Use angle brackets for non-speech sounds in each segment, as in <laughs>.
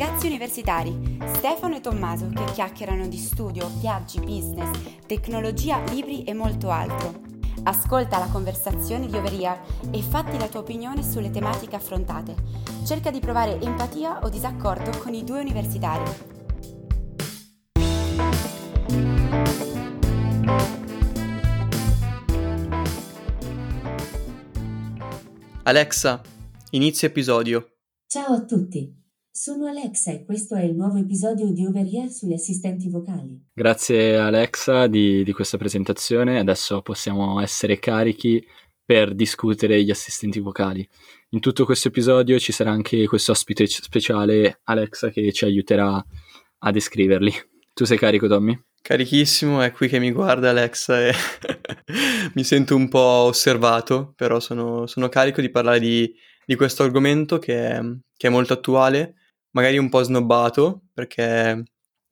ragazzi universitari, Stefano e Tommaso, che chiacchierano di studio, viaggi, business, tecnologia, libri e molto altro. Ascolta la conversazione di Overear e fatti la tua opinione sulle tematiche affrontate. Cerca di provare empatia o disaccordo con i due universitari. Alexa, inizio episodio. Ciao a tutti, sono Alexa e questo è il nuovo episodio di Overear sugli assistenti vocali. Grazie Alexa di, di questa presentazione, adesso possiamo essere carichi per discutere gli assistenti vocali. In tutto questo episodio ci sarà anche questo ospite speciale Alexa che ci aiuterà a descriverli. Tu sei carico Tommy? Carichissimo, è qui che mi guarda Alexa e <laughs> mi sento un po' osservato, però sono, sono carico di parlare di, di questo argomento che è, che è, molto attuale, magari un po' snobbato, perché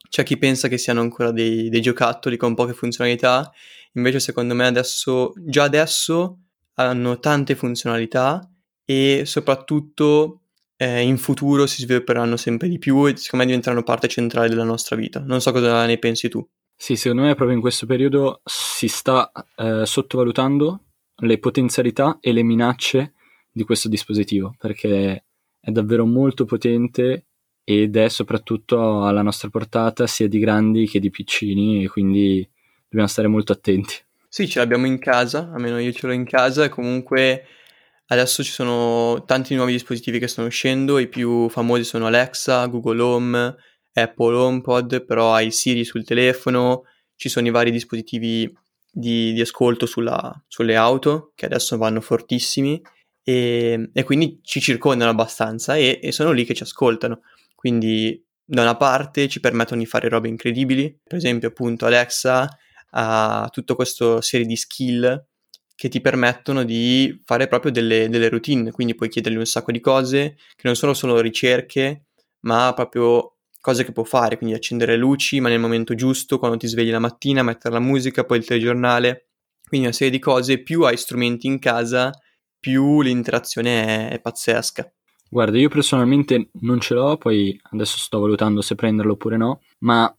c'è chi pensa che siano ancora dei, dei giocattoli con poche funzionalità, invece secondo me adesso, già adesso hanno tante funzionalità e soprattutto eh, in futuro si svilupperanno sempre di più e secondo me diventeranno parte centrale della nostra vita. Non so cosa ne pensi tu. Sì, secondo me proprio in questo periodo si sta eh, sottovalutando le potenzialità e le minacce di questo dispositivo perché è davvero molto potente ed è soprattutto alla nostra portata sia di grandi che di piccini e quindi dobbiamo stare molto attenti. Sì, ce l'abbiamo in casa, almeno io ce l'ho in casa comunque adesso ci sono tanti nuovi dispositivi che stanno uscendo, i più famosi sono Alexa, Google Home, Apple HomePod, però hai Siri sul telefono, ci sono i vari dispositivi di, di ascolto sulla, sulle auto che adesso vanno fortissimi e, e quindi ci circondano abbastanza e, e, sono lì che ci ascoltano. Quindi da una parte ci permettono di fare robe incredibili, per esempio appunto Alexa ha tutta questa serie di skill che ti permettono di fare proprio delle, delle routine, quindi puoi chiedergli un sacco di cose che non sono solo ricerche, ma proprio cose che può fare, quindi accendere le luci, ma nel momento giusto, quando ti svegli la mattina, mettere la musica, poi il telegiornale, quindi una serie di cose, più hai strumenti in casa, più l'interazione è, è pazzesca. Guarda, io personalmente non ce l'ho, poi adesso sto valutando se prenderlo oppure no, ma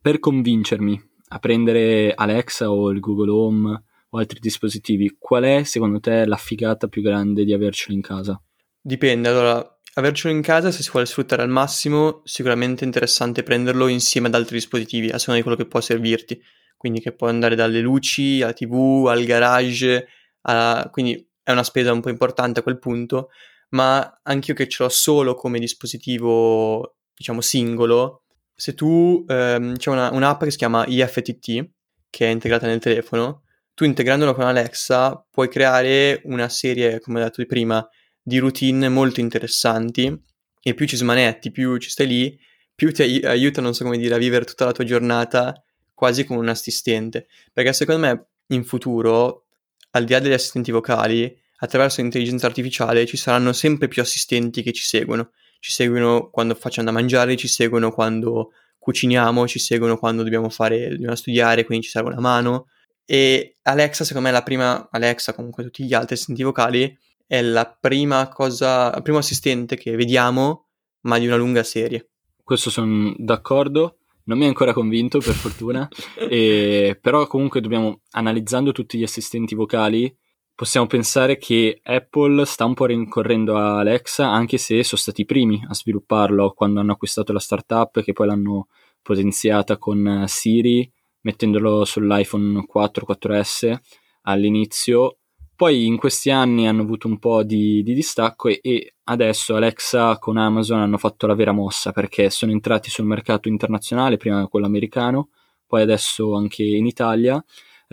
per convincermi a prendere Alexa o il Google Home o altri dispositivi, qual è secondo te la figata più grande di avercelo in casa? Dipende, allora Avercelo in casa, se si vuole sfruttare al massimo, sicuramente è interessante prenderlo insieme ad altri dispositivi, a seconda di quello che può servirti. Quindi che può andare dalle luci alla TV, al garage, alla... quindi è una spesa un po' importante a quel punto, ma anche io che ce l'ho solo come dispositivo, diciamo, singolo, se tu ehm, c'è una, un'app che si chiama IFTT, che è integrata nel telefono, tu integrandola con Alexa puoi creare una serie, come ho detto prima, di routine molto interessanti e più ci smanetti, più ci stai lì, più ti ai- aiuta, non so come dire, a vivere tutta la tua giornata quasi come un assistente. Perché secondo me in futuro, al di là degli assistenti vocali, attraverso l'intelligenza artificiale ci saranno sempre più assistenti che ci seguono. Ci seguono quando facciamo da mangiare, ci seguono quando cuciniamo, ci seguono quando dobbiamo fare, dobbiamo studiare, quindi ci serve una mano. E Alexa, secondo me, è la prima, Alexa, comunque tutti gli altri assistenti vocali, è la prima cosa, il primo assistente che vediamo, ma di una lunga serie. Questo sono d'accordo, non mi ha ancora convinto per fortuna, <laughs> e, però comunque dobbiamo, analizzando tutti gli assistenti vocali, possiamo pensare che Apple sta un po' rincorrendo a Alexa, anche se sono stati i primi a svilupparlo quando hanno acquistato la startup, che poi l'hanno potenziata con Siri, mettendolo sull'iPhone 4, 4S all'inizio. Poi in questi anni hanno avuto un po' di, di distacco e, e, adesso Alexa con Amazon hanno fatto la vera mossa perché sono entrati sul mercato internazionale, prima quello americano, poi adesso anche in Italia,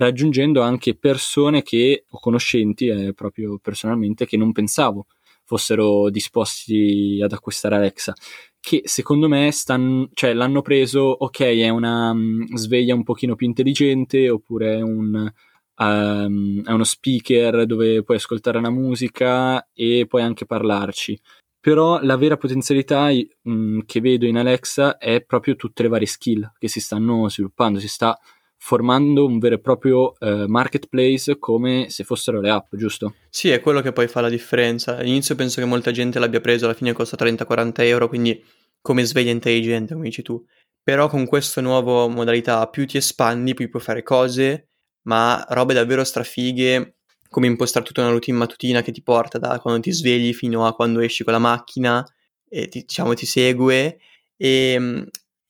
raggiungendo anche persone che ho conoscenti eh, proprio personalmente che non pensavo fossero disposti ad acquistare Alexa che secondo me stanno, cioè, l'hanno preso, ok, è una um, sveglia un pochino più intelligente oppure è un um, è uno speaker dove puoi ascoltare la musica e puoi anche parlarci. Però la vera potenzialità mh, mm, che vedo in Alexa è proprio tutte le varie skill che si stanno sviluppando, si sta formando un vero e proprio uh, marketplace come se fossero le app, giusto? Sì, è quello che poi fa la differenza. All'inizio penso che molta gente l'abbia preso, alla fine costa 30-40 euro, quindi come sveglia intelligente, come dici tu. Però con questa nuova modalità più ti espandi, più puoi fare cose, ma robe davvero strafighe, come impostare tutta una routine mattutina che ti porta da quando ti svegli fino a quando esci con la macchina e ti, diciamo ti segue e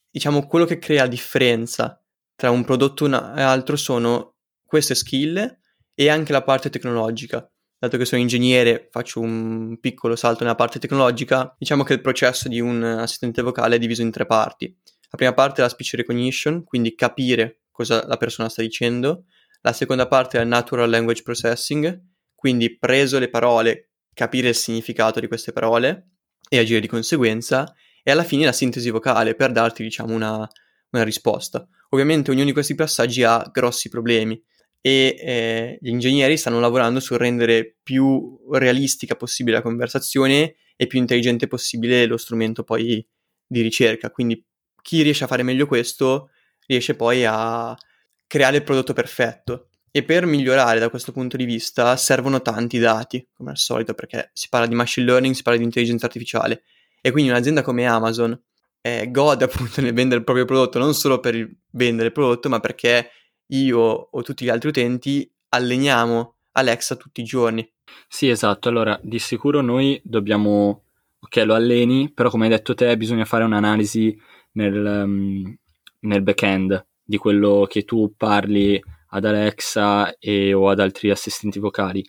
diciamo quello che crea la differenza tra un prodotto e altro sono queste skill e anche la parte tecnologica. Dato che sono ingegnere, faccio un piccolo salto nella parte tecnologica. Diciamo che il processo di un assistente vocale è diviso in tre parti. La prima parte è la speech recognition, quindi capire cosa la persona sta dicendo. La seconda parte è il natural language processing, quindi preso le parole, capire il significato di queste parole e agire di conseguenza. E alla fine la sintesi vocale per darti, diciamo, una, una risposta. Ovviamente ognuno di questi passaggi ha grossi problemi e eh, gli ingegneri stanno lavorando sul rendere più realistica possibile la conversazione e più intelligente possibile lo strumento poi di ricerca. Quindi chi riesce a fare meglio questo riesce poi a creare il prodotto perfetto. E per migliorare da questo punto di vista servono tanti dati, come al solito, perché si parla di machine learning, si parla di intelligenza artificiale. E quindi un'azienda come Amazon eh, gode appunto nel vendere il proprio prodotto non solo per vendere il prodotto, ma perché io o tutti gli altri utenti alleniamo Alexa tutti i giorni. Sì, esatto. Allora, di sicuro noi dobbiamo... Ok, lo alleni, però come hai detto te bisogna fare un'analisi nel, um, nel back-end di quello che tu parli ad Alexa e, o ad altri assistenti vocali.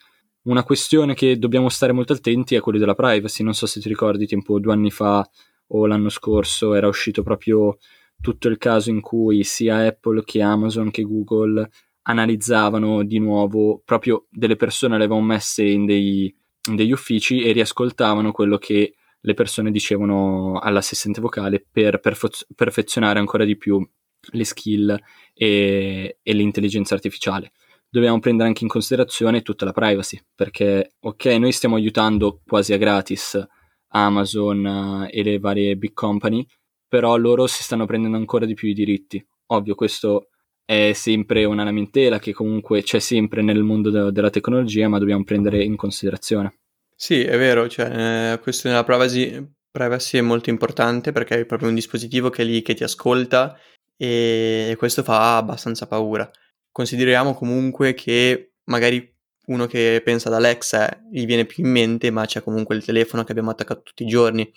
Una questione che dobbiamo stare molto attenti è quella della privacy. Non so se ti ricordi, tempo due anni fa o l'anno scorso era uscito proprio tutto il caso in cui sia Apple che Amazon che Google analizzavano di nuovo proprio delle persone le avevano messe in, dei, in degli uffici e riascoltavano quello che le persone dicevano all'assistente vocale per perfe- perfezionare ancora di più le skill e, e l'intelligenza artificiale. Dobbiamo prendere anche in considerazione tutta la privacy, perché ok, noi stiamo aiutando quasi a gratis Amazon eh, e le varie big company, però loro si stanno prendendo ancora di più i diritti. Ovvio, questo è sempre una lamentela che comunque c'è sempre nel mondo de- della tecnologia, ma dobbiamo prendere in considerazione. Sì, è vero, cioè, la questione della privacy, privacy è molto importante perché è proprio un dispositivo che è lì che ti ascolta e questo fa abbastanza paura. Consideriamo comunque che magari uno che pensa ad Alexa gli viene più in mente, ma c'è comunque il telefono che abbiamo attaccato tutti i giorni.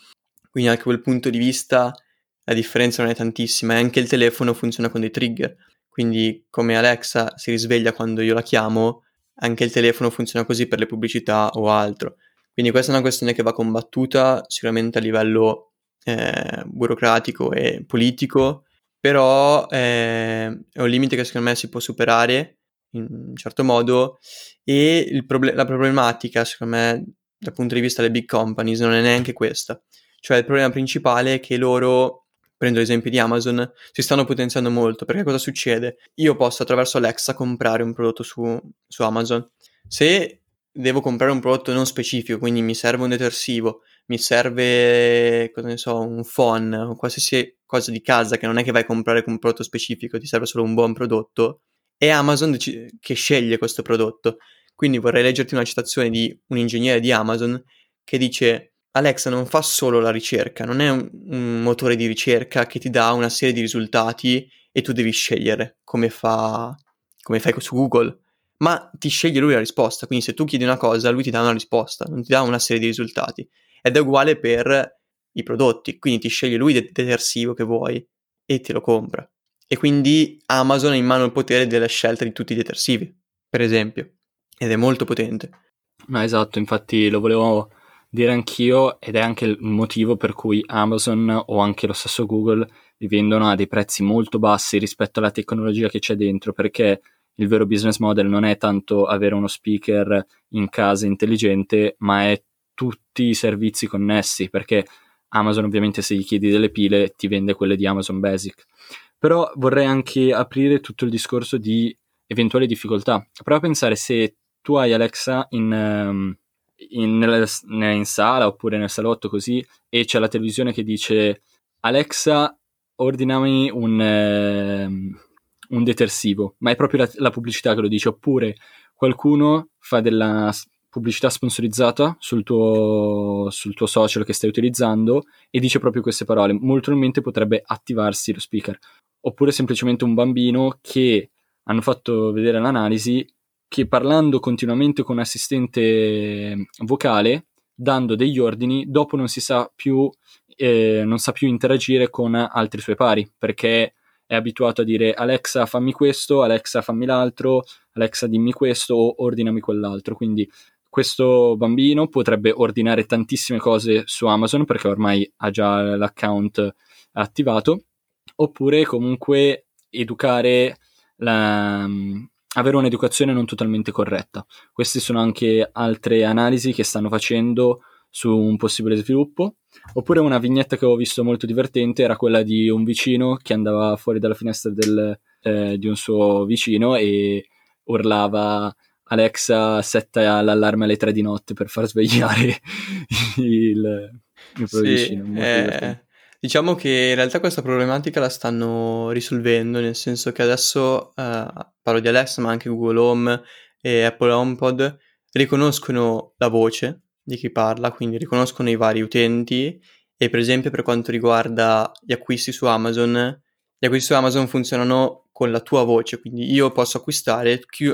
Quindi anche quel punto di vista la differenza non è tantissima e anche il telefono funziona con dei trigger. Quindi come Alexa si risveglia quando io la chiamo, anche il telefono funziona così per le pubblicità o altro. Quindi questa è una questione che va combattuta sicuramente a livello eh, burocratico e politico, però eh, è un limite che secondo me si può superare in un certo modo e proble- la problematica secondo me dal punto di vista delle big companies non è neanche questa. Cioè il problema principale è che loro, prendo l'esempio di Amazon, si stanno potenziando molto perché cosa succede? Io posso attraverso Alexa comprare un prodotto su, su Amazon. Se devo comprare un prodotto non specifico, quindi mi serve un detersivo, mi serve, cosa ne so, un phone o qualsiasi cosa di casa che non è che vai a comprare con un prodotto specifico, ti serve solo un buon prodotto, è Amazon dec- che sceglie questo prodotto. Quindi vorrei leggerti una citazione di un ingegnere di Amazon che dice Alexa non fa solo la ricerca, non è un, un, motore di ricerca che ti dà una serie di risultati e tu devi scegliere come, fa, come fai su Google, ma ti sceglie lui la risposta. Quindi se tu chiedi una cosa, lui ti dà una risposta, non ti dà una serie di risultati. Ed è uguale per i prodotti, quindi ti sceglie lui il detersivo che vuoi e te lo compra. E quindi Amazon ha in mano il potere della scelta di tutti i detersivi, per esempio, ed è molto potente. No, esatto, infatti lo volevo dire anch'io ed è anche il motivo per cui Amazon o anche lo stesso Google li vendono a dei prezzi molto bassi rispetto alla tecnologia che c'è dentro, perché il vero business model non è tanto avere uno speaker in casa intelligente, ma è tutti i servizi connessi, perché Amazon ovviamente se gli chiedi delle pile ti vende quelle di Amazon Basic. Però vorrei anche aprire tutto il discorso di eventuali difficoltà. Prova a pensare se tu hai Alexa in, um, in, in, sala oppure nel salotto così e c'è la televisione che dice Alexa ordinami un, eh, un detersivo, ma è proprio la, la, pubblicità che lo dice, oppure qualcuno fa della pubblicità sponsorizzata sul tuo, sul tuo social che stai utilizzando e dice proprio queste parole. Molto probabilmente potrebbe attivarsi lo speaker. Oppure semplicemente un bambino che hanno fatto vedere l'analisi che parlando continuamente con un assistente vocale, dando degli ordini, dopo non si sa più, eh, non sa più interagire con altri suoi pari, perché è abituato a dire Alexa fammi questo, Alexa fammi l'altro, Alexa dimmi questo ordinami quell'altro. Quindi questo bambino potrebbe ordinare tantissime cose su Amazon perché ormai ha già l'account attivato, oppure comunque educare la, avere un'educazione non totalmente corretta. Queste sono anche altre analisi che stanno facendo su un possibile sviluppo. Oppure una vignetta che ho visto molto divertente era quella di un vicino che andava fuori dalla finestra del, eh, di un suo vicino e urlava Alexa setta l'allarme alle tre di notte per far svegliare <laughs> il, il sì, vicino. Eh, diciamo che in realtà questa problematica la stanno risolvendo, nel senso che adesso eh, parlo di Alexa, ma anche Google Home e Apple HomePod riconoscono la voce di chi parla, quindi riconoscono i vari utenti e per esempio per quanto riguarda gli acquisti su Amazon, gli acquisti su Amazon funzionano con la tua voce, quindi io posso acquistare, chi-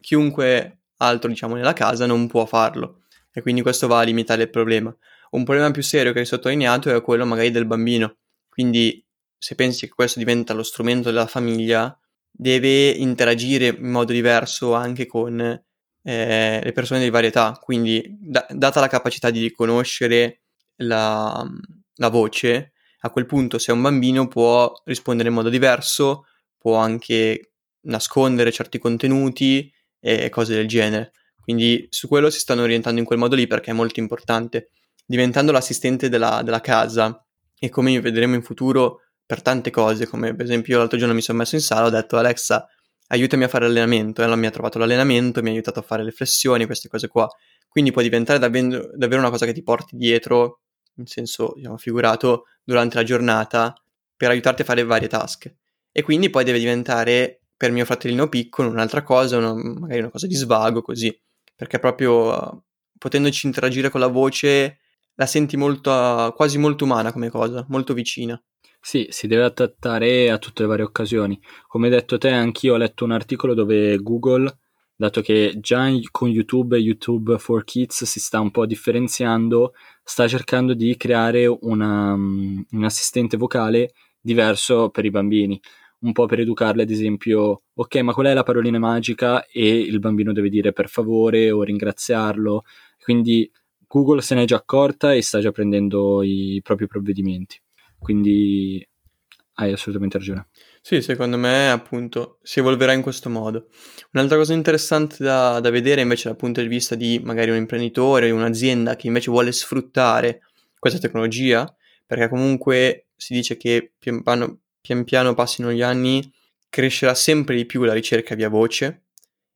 chiunque altro diciamo nella casa non può farlo. E quindi questo va a limitare il problema. Un problema più serio che hai sottolineato è quello magari del bambino, quindi se pensi che questo diventa lo strumento della famiglia, deve interagire in modo diverso anche con eh, le persone di varietà, quindi da- data la capacità di riconoscere la, la voce, a quel punto se è un bambino può rispondere in modo diverso, può anche nascondere certi contenuti e cose del genere. Quindi su quello si stanno orientando in quel modo lì perché è molto importante. Diventando l'assistente della, della casa e come vedremo in futuro per tante cose, come per esempio l'altro giorno mi sono messo in sala, ho detto Alexa aiutami a fare l'allenamento e allora mi ha trovato l'allenamento, mi ha aiutato a fare le flessioni, queste cose qua. Quindi può diventare davvero, davvero una cosa che ti porti dietro, in senso diciamo, figurato, durante la giornata per aiutarti a fare varie task. E quindi poi deve diventare per mio fratellino piccolo un'altra cosa, una, magari una cosa di svago così, perché proprio potendoci interagire con la voce la senti molto, quasi molto umana come cosa, molto vicina. Sì, si deve adattare a tutte le varie occasioni. Come hai detto te, anch'io ho letto un articolo dove Google, dato che già con YouTube e YouTube for Kids si sta un po' differenziando, sta cercando di creare una, un assistente vocale diverso per i bambini. Un po' per educarli, ad esempio, ok, ma qual è la parolina magica? E il bambino deve dire per favore o ringraziarlo. Quindi Google se n'è già accorta e sta già prendendo i propri provvedimenti. Quindi hai assolutamente ragione. Sì, secondo me appunto si evolverà in questo modo. Un'altra cosa interessante da, da vedere invece dal punto di vista di magari un imprenditore o un'azienda che invece vuole sfruttare questa tecnologia, perché comunque si dice che pian piano, pian piano passino gli anni, crescerà sempre di più la ricerca via voce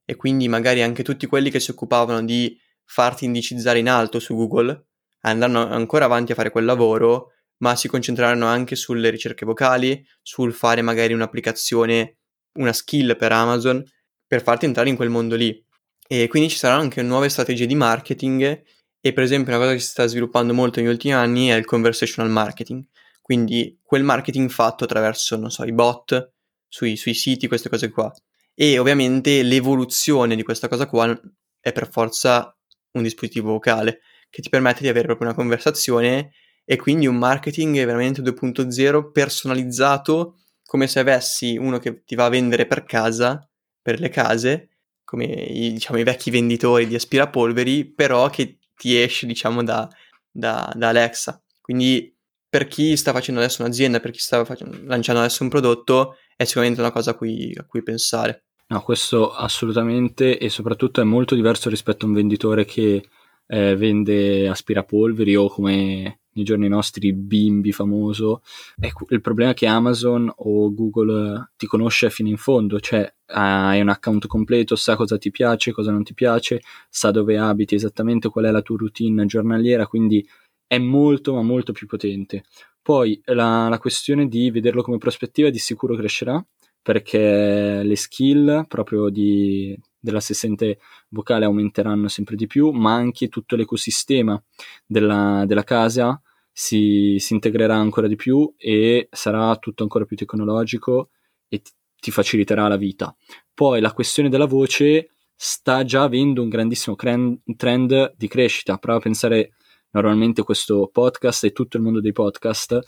e quindi magari anche tutti quelli che si occupavano di farti indicizzare in alto su Google andranno ancora avanti a fare quel lavoro ma si concentreranno anche sulle ricerche vocali, sul fare magari un'applicazione, una skill per Amazon, per farti entrare in quel mondo lì. E quindi ci saranno anche nuove strategie di marketing e per esempio una cosa che si sta sviluppando molto negli ultimi anni è il conversational marketing, quindi quel marketing fatto attraverso, non so, i bot sui, sui siti, queste cose qua. E ovviamente l'evoluzione di questa cosa qua è per forza un dispositivo vocale che ti permette di avere proprio una conversazione e quindi un marketing veramente 2.0 personalizzato come se avessi uno che ti va a vendere per casa, per le case, come i, diciamo, i vecchi venditori di aspirapolveri, però che ti esce diciamo da, da, da Alexa. Quindi per chi sta facendo adesso un'azienda, per chi sta facendo, lanciando adesso un prodotto, è sicuramente una cosa a cui, a cui pensare. No, questo assolutamente e soprattutto è molto diverso rispetto a un venditore che eh, vende aspirapolveri o come nei giorni nostri bimbi famoso. Ecco, il problema è che Amazon o Google ti conosce fino in fondo, cioè hai un account completo, sa cosa ti piace, cosa non ti piace, sa dove abiti esattamente, qual è la tua routine giornaliera, quindi è molto ma molto più potente. Poi la, la questione di vederlo come prospettiva di sicuro crescerà perché le skill proprio di, dell'assistente vocale aumenteranno sempre di più, ma anche tutto l'ecosistema della, della casa si, si, integrerà ancora di più e sarà tutto ancora più tecnologico e ti, ti faciliterà la vita. Poi la questione della voce sta già avendo un grandissimo trend di crescita. Prova a pensare normalmente questo podcast e tutto il mondo dei podcast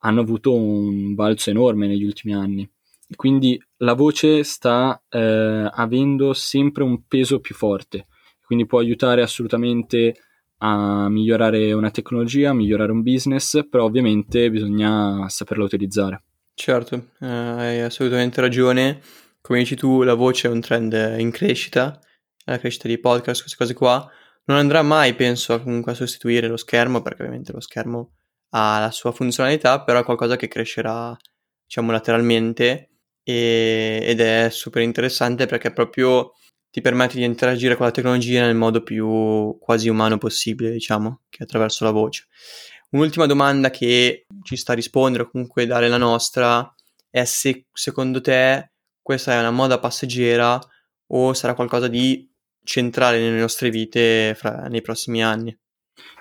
hanno avuto un balzo enorme negli ultimi anni. Quindi la voce sta eh, avendo sempre un peso più forte, quindi può aiutare assolutamente a migliorare una tecnologia, a migliorare un business, però ovviamente bisogna saperla utilizzare. Certo, eh, hai assolutamente ragione. Come dici tu, la voce è un trend in crescita, la crescita di podcast, queste cose qua. Non andrà mai, penso, comunque a sostituire lo schermo, perché ovviamente lo schermo ha la sua funzionalità, però è qualcosa che crescerà, diciamo, lateralmente e, ed è super interessante perché proprio ti permette di interagire con la tecnologia nel modo più quasi umano possibile, diciamo, che attraverso la voce. Un'ultima domanda che ci sta a rispondere, o comunque dare la nostra, è se secondo te questa è una moda passeggera o sarà qualcosa di centrale nelle nostre vite fra, nei prossimi anni?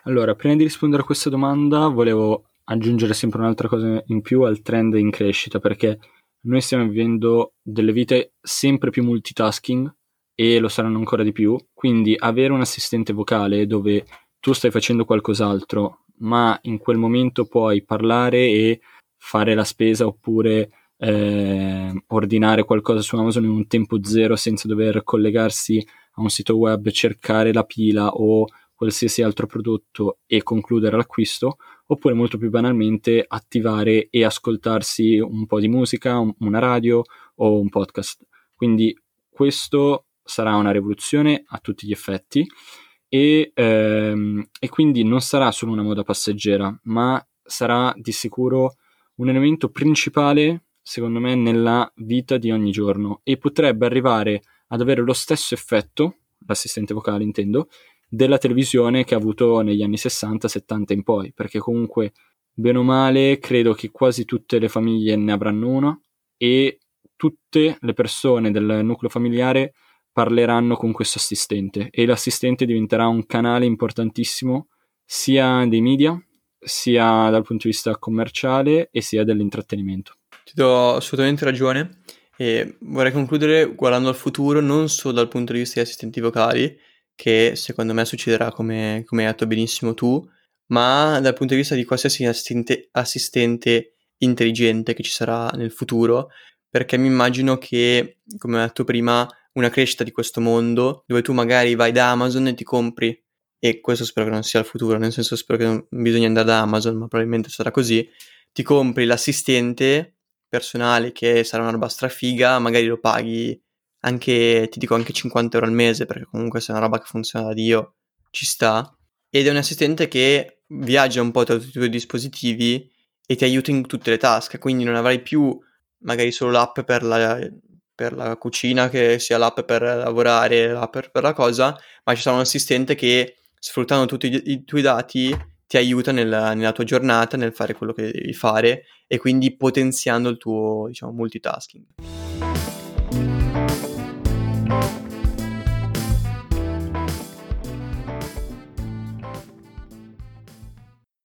Allora, prima di rispondere a questa domanda, volevo aggiungere sempre un'altra cosa in più al trend in crescita, perché noi stiamo vivendo delle vite sempre più multitasking e lo saranno ancora di più, quindi avere un assistente vocale dove tu stai facendo qualcos'altro, ma in quel momento puoi parlare e fare la spesa oppure eh, ordinare qualcosa su Amazon in un tempo zero senza dover collegarsi a un sito web, cercare la pila o qualsiasi altro prodotto e concludere l'acquisto, oppure molto più banalmente attivare e ascoltarsi un po' di musica, una radio o un podcast. Quindi questo sarà una rivoluzione a tutti gli effetti e, ehm, e quindi non sarà solo una moda passeggera, ma sarà di sicuro un elemento principale, secondo me, nella vita di ogni giorno e potrebbe arrivare ad avere lo stesso effetto, l'assistente vocale intendo, della televisione che ha avuto negli anni 60-70 in poi, perché comunque, bene o male, credo che quasi tutte le famiglie ne avranno una e tutte le persone del nucleo familiare parleranno con questo assistente e l'assistente diventerà un canale importantissimo sia dei media, sia dal punto di vista commerciale e sia dell'intrattenimento. Ti do assolutamente ragione e vorrei concludere guardando al futuro non solo dal punto di vista degli assistenti vocali, che secondo me succederà come, come hai detto benissimo tu, ma dal punto di vista di qualsiasi assistente, assistente intelligente che ci sarà nel futuro, perché mi immagino che, come ho detto prima, una crescita di questo mondo dove tu magari vai da Amazon e ti compri, e questo spero che non sia il futuro, nel senso spero che non bisogna andare da Amazon, ma probabilmente sarà così, ti compri l'assistente personale che sarà una roba strafiga, magari lo paghi anche, ti dico anche 50 euro al mese, perché comunque se è una roba che funziona da Dio, ci sta. Ed è un assistente che viaggia un po' tra tutti i tuoi dispositivi e ti aiuta in tutte le tasche, quindi non avrai più magari solo l'app per la, per la cucina, che sia l'app per lavorare, l'app per, per la cosa, ma ci sarà un assistente che sfruttando tutti i, i tuoi dati ti aiuta nella, nella, tua giornata, nel fare quello che devi fare e quindi potenziando il tuo diciamo, multitasking.